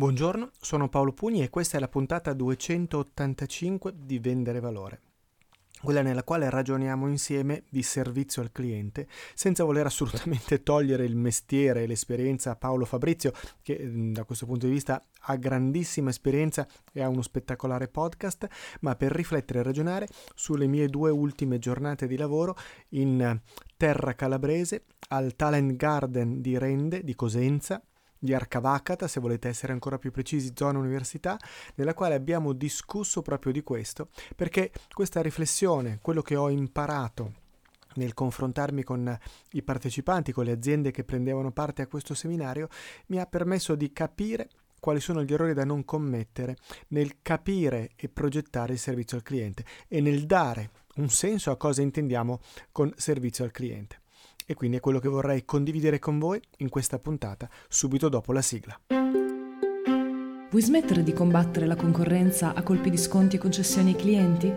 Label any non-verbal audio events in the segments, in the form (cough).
Buongiorno, sono Paolo Pugni e questa è la puntata 285 di Vendere Valore. Quella nella quale ragioniamo insieme di servizio al cliente, senza voler assolutamente (laughs) togliere il mestiere e l'esperienza a Paolo Fabrizio, che mm, da questo punto di vista ha grandissima esperienza e ha uno spettacolare podcast, ma per riflettere e ragionare sulle mie due ultime giornate di lavoro in terra calabrese, al Talent Garden di Rende, di Cosenza, di Arcavacata, se volete essere ancora più precisi, zona università, nella quale abbiamo discusso proprio di questo, perché questa riflessione, quello che ho imparato nel confrontarmi con i partecipanti, con le aziende che prendevano parte a questo seminario, mi ha permesso di capire quali sono gli errori da non commettere nel capire e progettare il servizio al cliente e nel dare un senso a cosa intendiamo con servizio al cliente e quindi è quello che vorrei condividere con voi in questa puntata subito dopo la sigla. Vuoi smettere di combattere la concorrenza a colpi di sconti e concessioni ai clienti?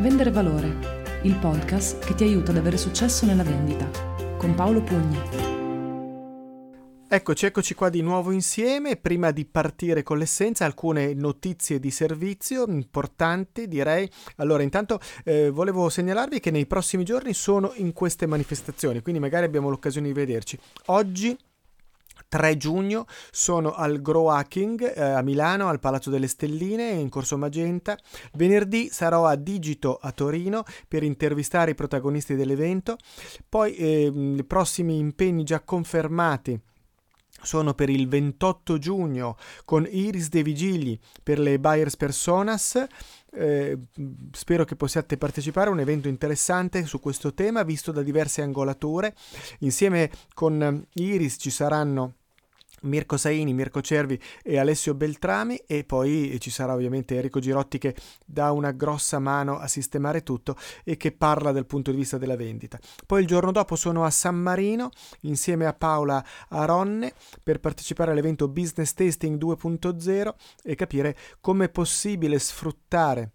Vendere valore, il podcast che ti aiuta ad avere successo nella vendita, con Paolo Pugni. Eccoci, eccoci qua di nuovo insieme. Prima di partire con l'essenza, alcune notizie di servizio importanti, direi. Allora, intanto eh, volevo segnalarvi che nei prossimi giorni sono in queste manifestazioni, quindi magari abbiamo l'occasione di vederci. Oggi 3 giugno sono al Grow Hacking eh, a Milano, al Palazzo delle Stelline, in Corso Magenta. Venerdì sarò a Digito a Torino per intervistare i protagonisti dell'evento. Poi eh, i prossimi impegni già confermati sono per il 28 giugno con Iris De Vigili per le Buyers Personas. Eh, spero che possiate partecipare a un evento interessante su questo tema visto da diverse angolature. Insieme con Iris ci saranno Mirko Saini, Mirko Cervi e Alessio Beltrami e poi ci sarà ovviamente Enrico Girotti che dà una grossa mano a sistemare tutto e che parla dal punto di vista della vendita. Poi il giorno dopo sono a San Marino insieme a Paola Aronne per partecipare all'evento Business Tasting 2.0 e capire come è possibile sfruttare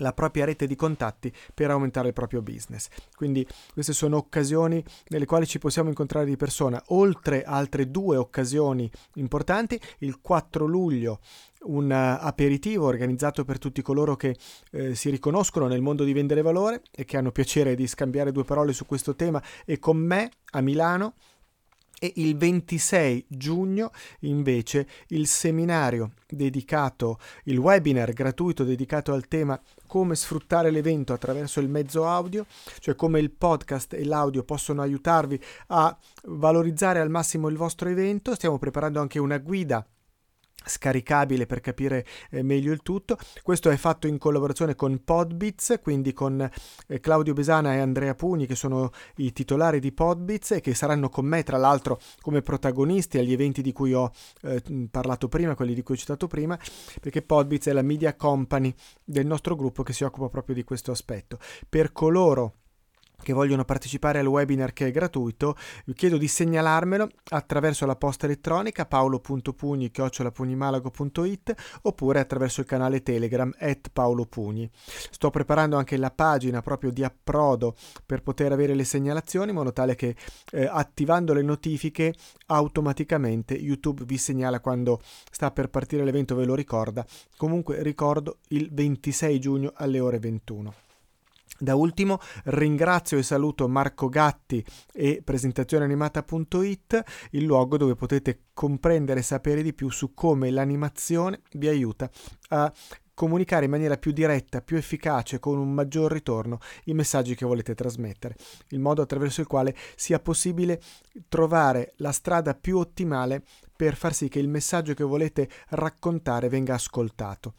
la propria rete di contatti per aumentare il proprio business. Quindi queste sono occasioni nelle quali ci possiamo incontrare di persona, oltre altre due occasioni importanti, il 4 luglio un aperitivo organizzato per tutti coloro che eh, si riconoscono nel mondo di vendere valore e che hanno piacere di scambiare due parole su questo tema e con me a Milano e il 26 giugno invece il seminario dedicato, il webinar gratuito dedicato al tema come sfruttare l'evento attraverso il mezzo audio, cioè come il podcast e l'audio possono aiutarvi a valorizzare al massimo il vostro evento. Stiamo preparando anche una guida scaricabile per capire eh, meglio il tutto. Questo è fatto in collaborazione con Podbits, quindi con eh, Claudio Besana e Andrea Pugni che sono i titolari di Podbits e che saranno con me tra l'altro come protagonisti agli eventi di cui ho eh, parlato prima, quelli di cui ho citato prima, perché Podbits è la media company del nostro gruppo che si occupa proprio di questo aspetto. Per coloro che vogliono partecipare al webinar che è gratuito, vi chiedo di segnalarmelo attraverso la posta elettronica paolo.pugni.it oppure attraverso il canale Telegram at paolopugni. Sto preparando anche la pagina proprio di approdo per poter avere le segnalazioni in modo tale che eh, attivando le notifiche automaticamente YouTube vi segnala quando sta per partire l'evento, ve lo ricorda. Comunque ricordo il 26 giugno alle ore 21. Da ultimo ringrazio e saluto Marco Gatti e presentazioneanimata.it, il luogo dove potete comprendere e sapere di più su come l'animazione vi aiuta a comunicare in maniera più diretta, più efficace, con un maggior ritorno i messaggi che volete trasmettere, il modo attraverso il quale sia possibile trovare la strada più ottimale per far sì che il messaggio che volete raccontare venga ascoltato.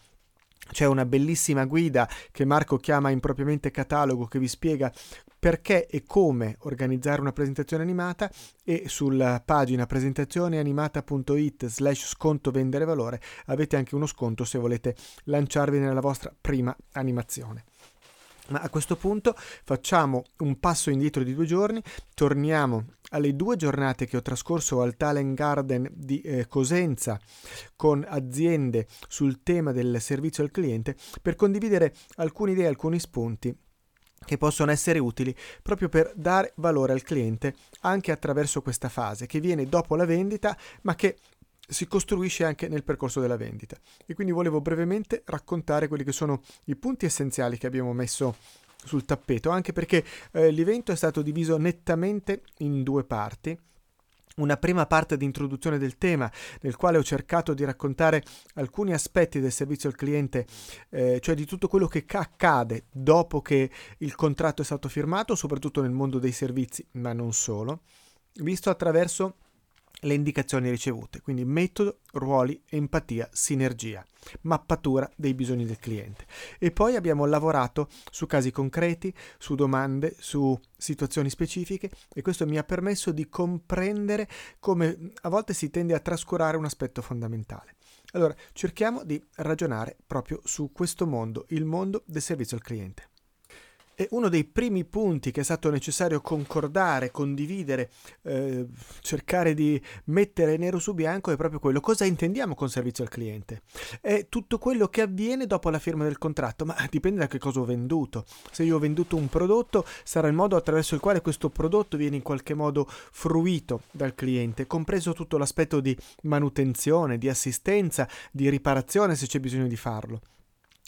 C'è una bellissima guida che Marco chiama impropriamente catalogo che vi spiega perché e come organizzare una presentazione animata e sulla pagina presentazioneanimata.it slash sconto vendere valore avete anche uno sconto se volete lanciarvi nella vostra prima animazione. Ma a questo punto facciamo un passo indietro di due giorni, torniamo alle due giornate che ho trascorso al Talent Garden di eh, Cosenza con aziende sul tema del servizio al cliente per condividere alcune idee, alcuni spunti che possono essere utili proprio per dare valore al cliente anche attraverso questa fase che viene dopo la vendita ma che si costruisce anche nel percorso della vendita. E quindi volevo brevemente raccontare quelli che sono i punti essenziali che abbiamo messo sul tappeto, anche perché eh, l'evento è stato diviso nettamente in due parti. Una prima parte di introduzione del tema nel quale ho cercato di raccontare alcuni aspetti del servizio al cliente, eh, cioè di tutto quello che accade dopo che il contratto è stato firmato, soprattutto nel mondo dei servizi, ma non solo, visto attraverso le indicazioni ricevute, quindi metodo, ruoli, empatia, sinergia, mappatura dei bisogni del cliente. E poi abbiamo lavorato su casi concreti, su domande, su situazioni specifiche e questo mi ha permesso di comprendere come a volte si tende a trascurare un aspetto fondamentale. Allora, cerchiamo di ragionare proprio su questo mondo, il mondo del servizio al cliente. Uno dei primi punti che è stato necessario concordare, condividere, eh, cercare di mettere nero su bianco è proprio quello. Cosa intendiamo con servizio al cliente? È tutto quello che avviene dopo la firma del contratto, ma dipende da che cosa ho venduto. Se io ho venduto un prodotto, sarà il modo attraverso il quale questo prodotto viene in qualche modo fruito dal cliente, compreso tutto l'aspetto di manutenzione, di assistenza, di riparazione se c'è bisogno di farlo.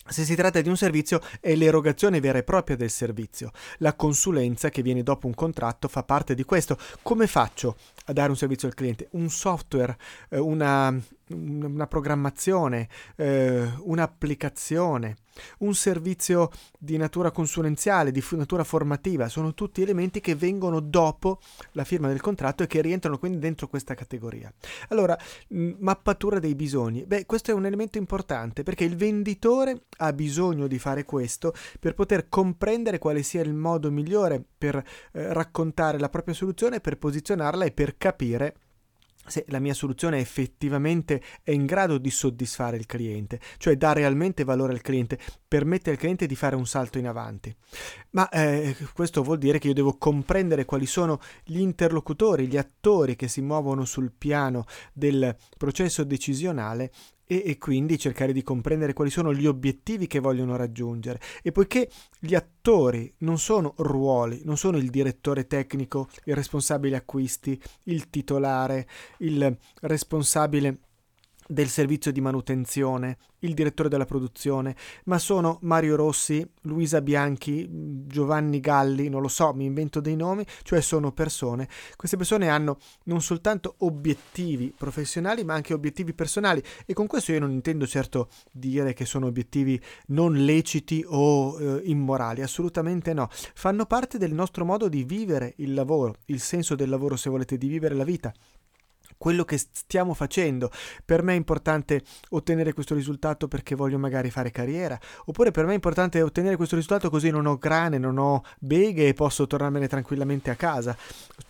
Se si tratta di un servizio è l'erogazione vera e propria del servizio. La consulenza che viene dopo un contratto fa parte di questo. Come faccio a dare un servizio al cliente? Un software, eh, una, una programmazione, eh, un'applicazione, un servizio di natura consulenziale, di natura formativa, sono tutti elementi che vengono dopo la firma del contratto e che rientrano quindi dentro questa categoria. Allora, mappatura dei bisogni. Beh, questo è un elemento importante perché il venditore ha bisogno di fare questo per poter comprendere quale sia il modo migliore per eh, raccontare la propria soluzione, per posizionarla e per capire se la mia soluzione effettivamente è in grado di soddisfare il cliente, cioè dà realmente valore al cliente, permette al cliente di fare un salto in avanti. Ma eh, questo vuol dire che io devo comprendere quali sono gli interlocutori, gli attori che si muovono sul piano del processo decisionale e, e, quindi cercare di comprendere quali sono gli obiettivi che vogliono raggiungere. E poiché gli attori non sono ruoli, non sono il direttore tecnico, il responsabile acquisti, il titolare, il responsabile del servizio di manutenzione, il direttore della produzione, ma sono Mario Rossi, Luisa Bianchi, Giovanni Galli, non lo so, mi invento dei nomi, cioè sono persone. Queste persone hanno non soltanto obiettivi professionali, ma anche obiettivi personali e con questo io non intendo certo dire che sono obiettivi non leciti o eh, immorali, assolutamente no. Fanno parte del nostro modo di vivere il lavoro, il senso del lavoro se volete, di vivere la vita quello che stiamo facendo. Per me è importante ottenere questo risultato perché voglio magari fare carriera, oppure per me è importante ottenere questo risultato così non ho grane, non ho beghe e posso tornarmene tranquillamente a casa.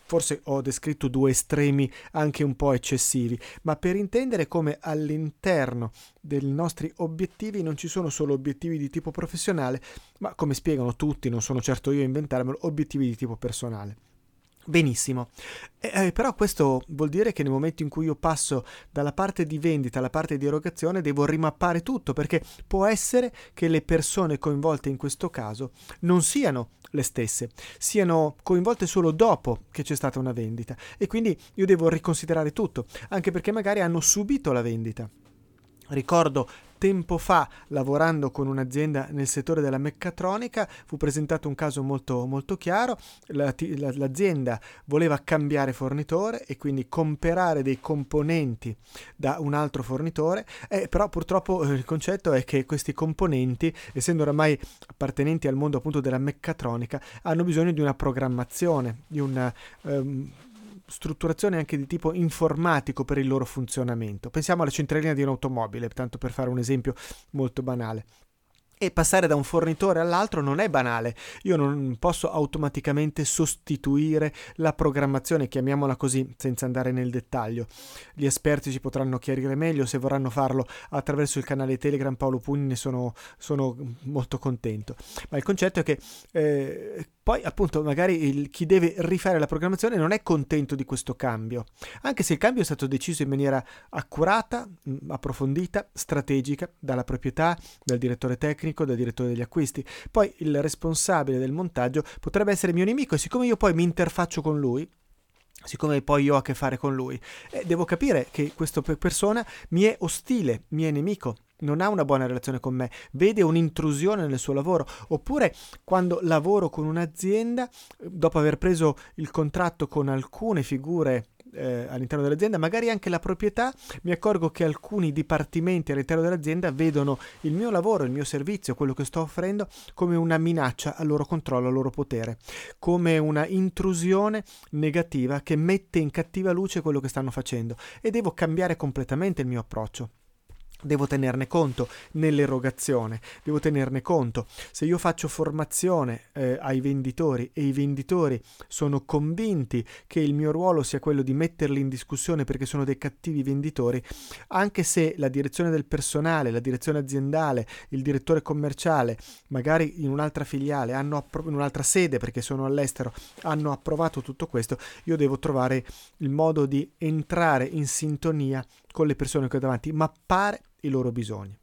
Forse ho descritto due estremi anche un po' eccessivi, ma per intendere come all'interno dei nostri obiettivi non ci sono solo obiettivi di tipo professionale, ma come spiegano tutti, non sono certo io a inventarmelo, obiettivi di tipo personale. Benissimo, eh, però questo vuol dire che nel momento in cui io passo dalla parte di vendita alla parte di erogazione devo rimappare tutto perché può essere che le persone coinvolte in questo caso non siano le stesse, siano coinvolte solo dopo che c'è stata una vendita e quindi io devo riconsiderare tutto, anche perché magari hanno subito la vendita. Ricordo tempo fa, lavorando con un'azienda nel settore della meccatronica, fu presentato un caso molto, molto chiaro. La, la, l'azienda voleva cambiare fornitore e quindi comprare dei componenti da un altro fornitore, eh, però purtroppo eh, il concetto è che questi componenti, essendo oramai appartenenti al mondo appunto della meccatronica, hanno bisogno di una programmazione, di un... Um, strutturazione anche di tipo informatico per il loro funzionamento. Pensiamo alla centralina di un'automobile, tanto per fare un esempio molto banale. E passare da un fornitore all'altro non è banale. Io non posso automaticamente sostituire la programmazione, chiamiamola così, senza andare nel dettaglio. Gli esperti ci potranno chiarire meglio, se vorranno farlo attraverso il canale Telegram Paolo Pugni ne sono, sono molto contento. Ma il concetto è che eh, poi appunto magari il, chi deve rifare la programmazione non è contento di questo cambio, anche se il cambio è stato deciso in maniera accurata, mm, approfondita, strategica dalla proprietà, dal direttore tecnico, dal direttore degli acquisti. Poi il responsabile del montaggio potrebbe essere mio nemico e siccome io poi mi interfaccio con lui, siccome poi io ho a che fare con lui. Eh, devo capire che questa persona mi è ostile, mi è nemico, non ha una buona relazione con me, vede un'intrusione nel suo lavoro, oppure quando lavoro con un'azienda, dopo aver preso il contratto con alcune figure eh, all'interno dell'azienda, magari anche la proprietà, mi accorgo che alcuni dipartimenti all'interno dell'azienda vedono il mio lavoro, il mio servizio, quello che sto offrendo, come una minaccia al loro controllo, al loro potere, come una intrusione negativa che mette in cattiva luce quello che stanno facendo e devo cambiare completamente il mio approccio. Devo tenerne conto nell'erogazione, devo tenerne conto. Se io faccio formazione eh, ai venditori e i venditori sono convinti che il mio ruolo sia quello di metterli in discussione perché sono dei cattivi venditori, anche se la direzione del personale, la direzione aziendale, il direttore commerciale, magari in un'altra filiale, appro- in un'altra sede perché sono all'estero, hanno approvato tutto questo, io devo trovare il modo di entrare in sintonia con le persone che ho davanti, mappare i loro bisogni.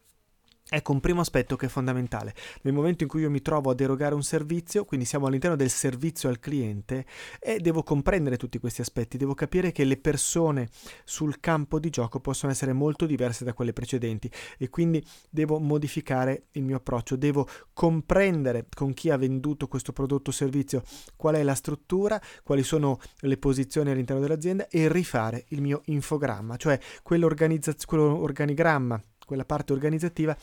Ecco un primo aspetto che è fondamentale. Nel momento in cui io mi trovo ad erogare un servizio, quindi siamo all'interno del servizio al cliente, e devo comprendere tutti questi aspetti, devo capire che le persone sul campo di gioco possono essere molto diverse da quelle precedenti e quindi devo modificare il mio approccio, devo comprendere con chi ha venduto questo prodotto o servizio qual è la struttura, quali sono le posizioni all'interno dell'azienda e rifare il mio infogramma, cioè quell'organigramma quella parte organizzativa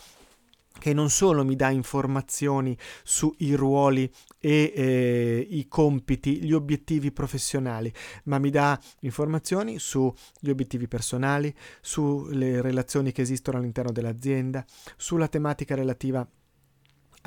che non solo mi dà informazioni sui ruoli e eh, i compiti, gli obiettivi professionali, ma mi dà informazioni sugli obiettivi personali, sulle relazioni che esistono all'interno dell'azienda, sulla tematica relativa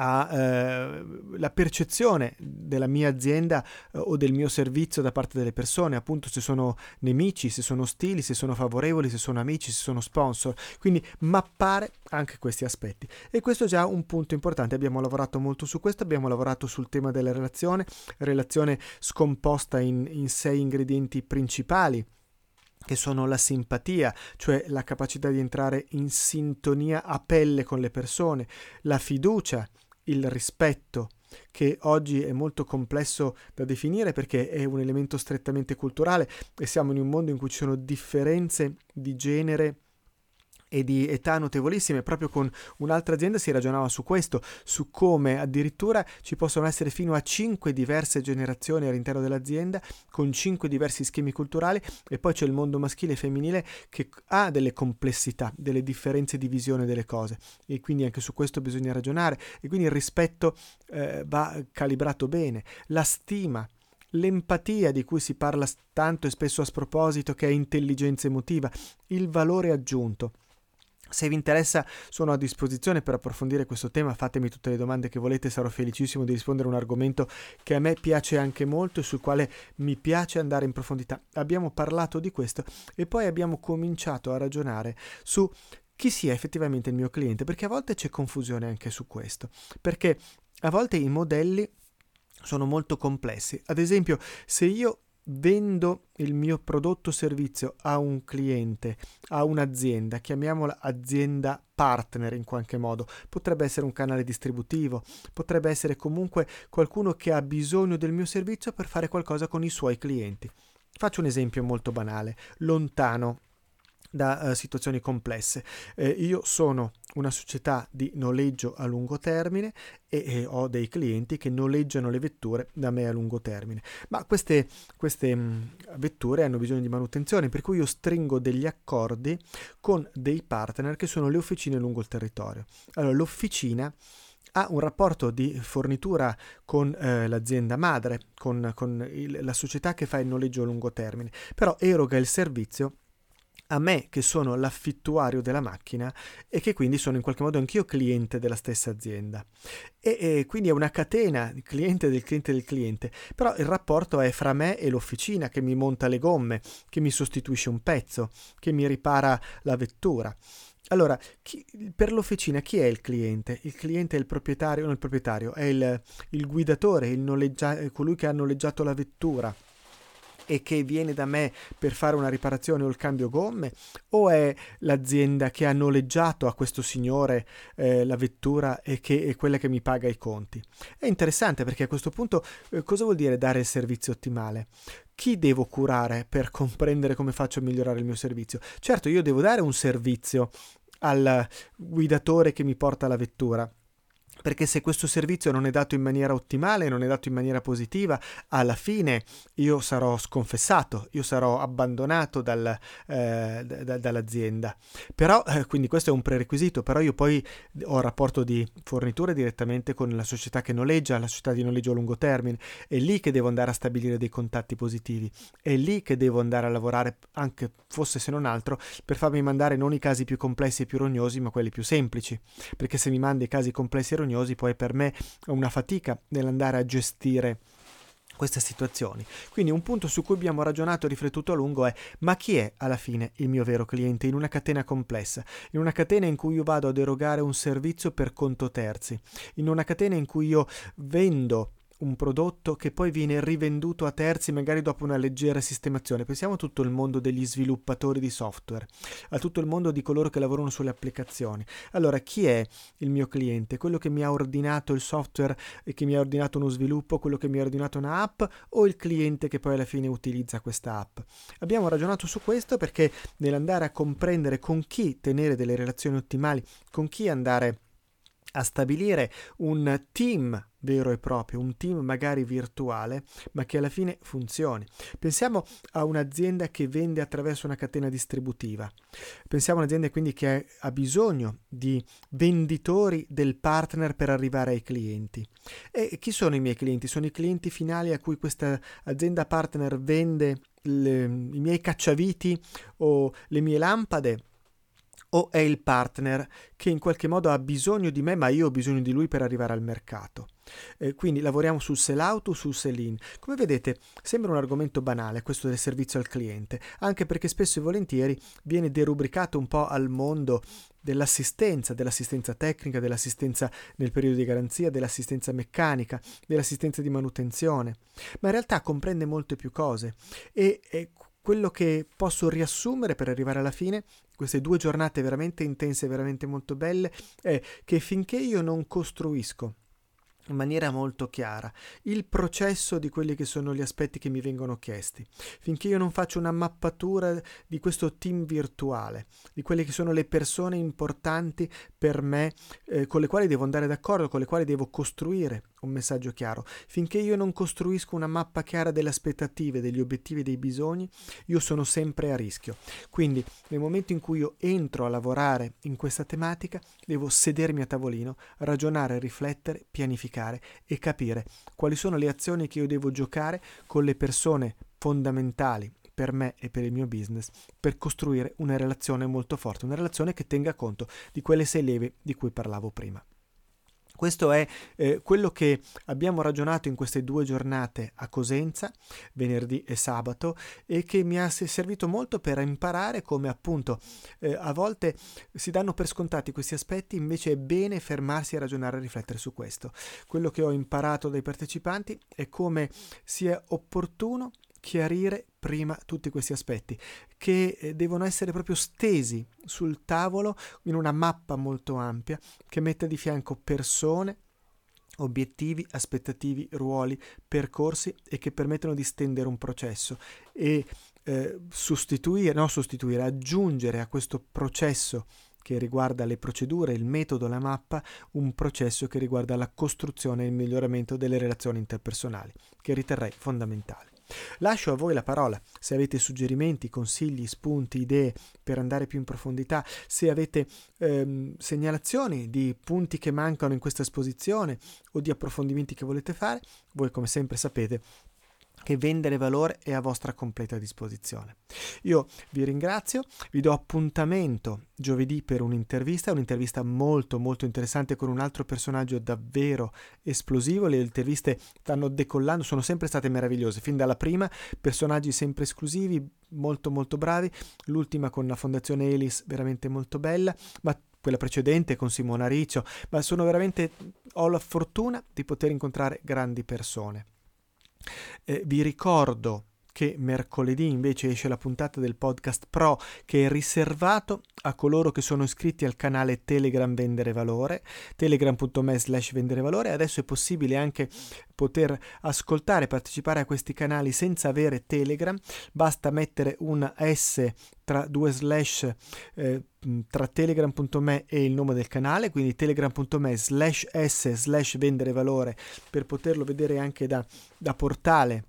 alla eh, percezione della mia azienda eh, o del mio servizio da parte delle persone, appunto se sono nemici, se sono ostili, se sono favorevoli, se sono amici, se sono sponsor. Quindi mappare anche questi aspetti. E questo è già un punto importante. Abbiamo lavorato molto su questo, abbiamo lavorato sul tema della relazione, relazione scomposta in, in sei ingredienti principali che sono la simpatia, cioè la capacità di entrare in sintonia a pelle con le persone, la fiducia, il rispetto, che oggi è molto complesso da definire perché è un elemento strettamente culturale e siamo in un mondo in cui ci sono differenze di genere e di età notevolissime. Proprio con un'altra azienda si ragionava su questo, su come addirittura ci possono essere fino a 5 diverse generazioni all'interno dell'azienda con 5 diversi schemi culturali e poi c'è il mondo maschile e femminile che ha delle complessità, delle differenze di visione delle cose e quindi anche su questo bisogna ragionare e quindi il rispetto eh, va calibrato bene, la stima l'empatia di cui si parla tanto e spesso a sproposito, che è intelligenza emotiva, il valore aggiunto. Se vi interessa sono a disposizione per approfondire questo tema, fatemi tutte le domande che volete, sarò felicissimo di rispondere a un argomento che a me piace anche molto e sul quale mi piace andare in profondità. Abbiamo parlato di questo e poi abbiamo cominciato a ragionare su chi sia effettivamente il mio cliente, perché a volte c'è confusione anche su questo, perché a volte i modelli sono molto complessi. Ad esempio, se io vendo il mio prodotto o servizio a un cliente, a un'azienda, chiamiamola azienda partner in qualche modo, potrebbe essere un canale distributivo, potrebbe essere comunque qualcuno che ha bisogno del mio servizio per fare qualcosa con i suoi clienti. Faccio un esempio molto banale, lontano da uh, situazioni complesse. Eh, io sono una società di noleggio a lungo termine e, e, ho dei clienti che noleggiano le vetture da me a lungo termine. Ma queste, queste mh, mm, vetture hanno bisogno di manutenzione, per cui io stringo degli accordi con dei partner che sono le officine lungo il territorio. Allora, l'officina ha un rapporto di fornitura con eh, l'azienda madre, con, con il, la società che fa il noleggio a lungo termine, però eroga il servizio a me che sono l'affittuario della macchina e che quindi sono in qualche modo anch'io cliente della stessa azienda. E, e, quindi è una catena, cliente del cliente del cliente, però il rapporto è fra me e l'officina che mi monta le gomme, che mi sostituisce un pezzo, che mi ripara la vettura. Allora, chi, per l'officina chi è il cliente? Il cliente è il proprietario, non il proprietario, è il, il guidatore, il colui che ha noleggiato la vettura e che viene da me per fare una riparazione o il cambio gomme o è l'azienda che ha noleggiato a questo signore eh, la vettura e che è quella che mi paga i conti? È interessante perché a questo punto eh, cosa vuol dire dare il servizio ottimale? Chi devo curare per (laughs) comprendere come faccio a migliorare il mio servizio? Certo, io devo dare un servizio al guidatore che mi porta la vettura perché se questo servizio non è dato in maniera ottimale, non è dato in maniera positiva, alla fine io sarò sconfessato, io sarò abbandonato dal, eh, d- dall'azienda. Però, eh, quindi questo è un prerequisito, però io poi ho rapporto di fornitura direttamente con la società che noleggia, la società di noleggio a lungo termine, è lì che devo andare a stabilire dei contatti positivi, è lì che devo andare a lavorare, anche fosse se non altro, per farmi mandare non i casi più complessi e più rognosi, ma quelli più semplici, perché se mi manda i casi complessi e rognosi, vergognosi, poi per me è una fatica nell'andare a gestire queste situazioni. Quindi un punto su cui abbiamo ragionato e riflettuto a lungo è ma chi è alla fine il mio vero cliente in una catena complessa, in una catena in cui io vado ad erogare un servizio per conto terzi, in una catena in cui io vendo un prodotto che poi viene rivenduto a terzi magari dopo una leggera sistemazione. Pensiamo a tutto il mondo degli sviluppatori di software, a tutto il mondo di coloro che lavorano sulle applicazioni. Allora, chi è il mio cliente? Quello che mi ha ordinato il software e che mi ha ordinato uno sviluppo, quello che mi ha ordinato una app o il cliente che poi alla fine utilizza questa app? Abbiamo ragionato su questo perché nell'andare a comprendere con chi tenere delle relazioni ottimali, con chi andare a stabilire un team vero e proprio, un team magari virtuale, ma che alla fine funzioni. Pensiamo a un'azienda che vende attraverso una catena distributiva. Pensiamo a un'azienda quindi che ha bisogno di venditori del partner per arrivare ai clienti. E chi sono i miei clienti? Sono i clienti finali a cui questa azienda partner vende le, i miei cacciaviti o le mie lampade? O è il partner che in qualche modo ha bisogno di me ma io ho bisogno di lui per arrivare al mercato. Eh, quindi lavoriamo sul sell out o sul sell in. Come vedete sembra un argomento banale questo del servizio al cliente, anche perché spesso e volentieri viene derubricato un po' al mondo dell'assistenza, dell'assistenza tecnica, dell'assistenza nel periodo di garanzia, dell'assistenza meccanica, dell'assistenza di manutenzione, ma in realtà comprende molte più cose e, e quello che posso riassumere per arrivare alla fine, queste due giornate veramente intense, veramente molto belle, è che finché io non costruisco in maniera molto chiara il processo di quelli che sono gli aspetti che mi vengono chiesti. Finché io non faccio una mappatura di questo team virtuale, di quelle che sono le persone importanti per me, eh, con le quali devo andare d'accordo, con le quali devo costruire un messaggio chiaro. Finché io non costruisco una mappa chiara delle aspettative, degli obiettivi, dei bisogni, io sono sempre a rischio. Quindi nel momento in cui io entro a lavorare in questa tematica, devo sedermi a tavolino, ragionare, riflettere, pianificare e capire quali sono le azioni che io devo giocare con le persone fondamentali per me e per il mio business per costruire una relazione molto forte, una relazione che tenga conto di quelle sei leve di cui parlavo prima. Questo è eh, quello che abbiamo ragionato in queste due giornate a Cosenza, venerdì e sabato, e che mi ha servito molto per imparare come appunto eh, a volte si danno per scontati questi aspetti, invece è bene fermarsi a ragionare e riflettere su questo. Quello che ho imparato dai partecipanti è come sia opportuno chiarire prima tutti questi aspetti che eh, devono essere proprio stesi sul tavolo in una mappa molto ampia che metta di fianco persone, obiettivi, aspettativi, ruoli, percorsi e che permettono di stendere un processo e eh, sostituire, no sostituire, aggiungere a questo processo che riguarda le procedure, il metodo, la mappa, un processo che riguarda la costruzione e il miglioramento delle relazioni interpersonali, che riterrei fondamentale. Lascio a voi la parola, se avete suggerimenti, consigli, spunti, idee per andare più in profondità, se avete ehm, segnalazioni di punti che mancano in questa esposizione o di approfondimenti che volete fare, voi come sempre sapete che vendere valore è a vostra completa disposizione. Io vi ringrazio, vi do appuntamento giovedì per un'intervista, un'intervista molto molto interessante con un altro personaggio davvero esplosivo, le interviste stanno decollando, sono sempre state meravigliose, fin dalla prima, personaggi sempre esclusivi, molto molto bravi, l'ultima con la fondazione Elis veramente molto bella, ma quella precedente con Simona Riccio, ma sono veramente ho la fortuna di poter incontrare grandi persone. Eh, vi ricordo che mercoledì invece esce la puntata del podcast Pro che è riservato a coloro che sono iscritti al canale Telegram Vendere Valore, telegram.me slash vendere valore. Adesso è possibile anche poter ascoltare, partecipare a questi canali senza avere Telegram, basta mettere un S tra due slash eh, tra telegram.me e il nome del canale, quindi telegram.me slash S slash vendere valore per poterlo vedere anche da, da portale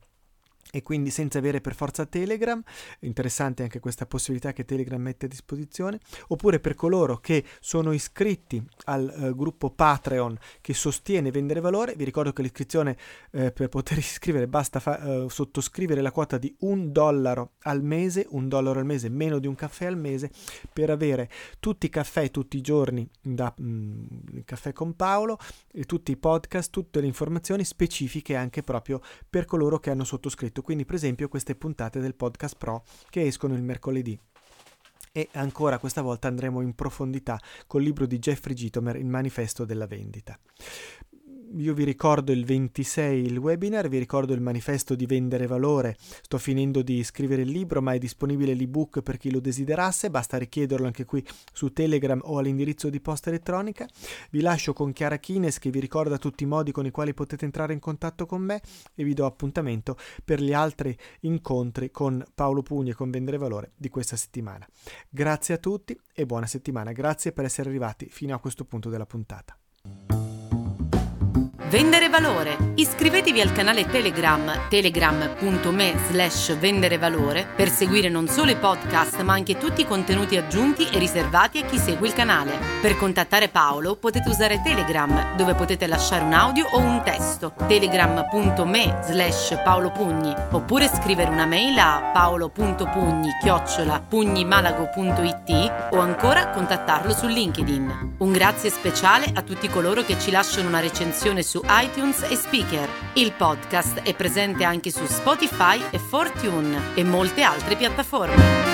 e quindi senza avere per forza Telegram, interessante anche questa possibilità che Telegram mette a disposizione, oppure per coloro che sono iscritti al uh, gruppo Patreon che sostiene Vendere Valore, vi ricordo che l'iscrizione eh, per poter (laughs) iscrivere basta fa- uh, sottoscrivere la quota di un dollaro al mese, un dollaro al mese, meno di un caffè al mese, per avere tutti i caffè tutti i giorni da mm, Caffè con Paolo, e tutti i podcast, tutte le informazioni specifiche anche proprio per coloro che hanno sottoscritto ascolto quindi per esempio queste puntate del podcast Pro che escono il mercoledì. E ancora questa volta andremo in profondità col libro di Jeffrey Gitomer, Il manifesto della vendita io vi ricordo il 26 il webinar, vi ricordo il manifesto di vendere valore, sto finendo di scrivere il libro ma è disponibile l'ebook per chi lo desiderasse, basta richiederlo anche qui su Telegram o all'indirizzo di posta elettronica. Vi lascio con Chiara Kines che vi ricorda tutti i modi con i quali potete entrare in contatto con me e vi do appuntamento per gli altri incontri con Paolo Pugni e con Vendere Valore di questa settimana. Grazie a tutti e buona settimana, grazie per essere arrivati fino a questo punto della puntata. Vende Valore. Iscrivetevi al canale Telegram telegram.me slash vendere valore per seguire non solo i podcast ma anche tutti i contenuti aggiunti e riservati a chi segue il canale. Per contattare Paolo potete usare Telegram dove potete lasciare un audio o un testo telegram.me slash paolopugni oppure scrivere una mail a paolo.pugni chiocciola pugnimalago.it o ancora contattarlo su LinkedIn. Un grazie speciale a tutti coloro che ci lasciano una recensione su iTunes e Speaker. Il podcast è presente anche su Spotify e Fortune e molte altre piattaforme.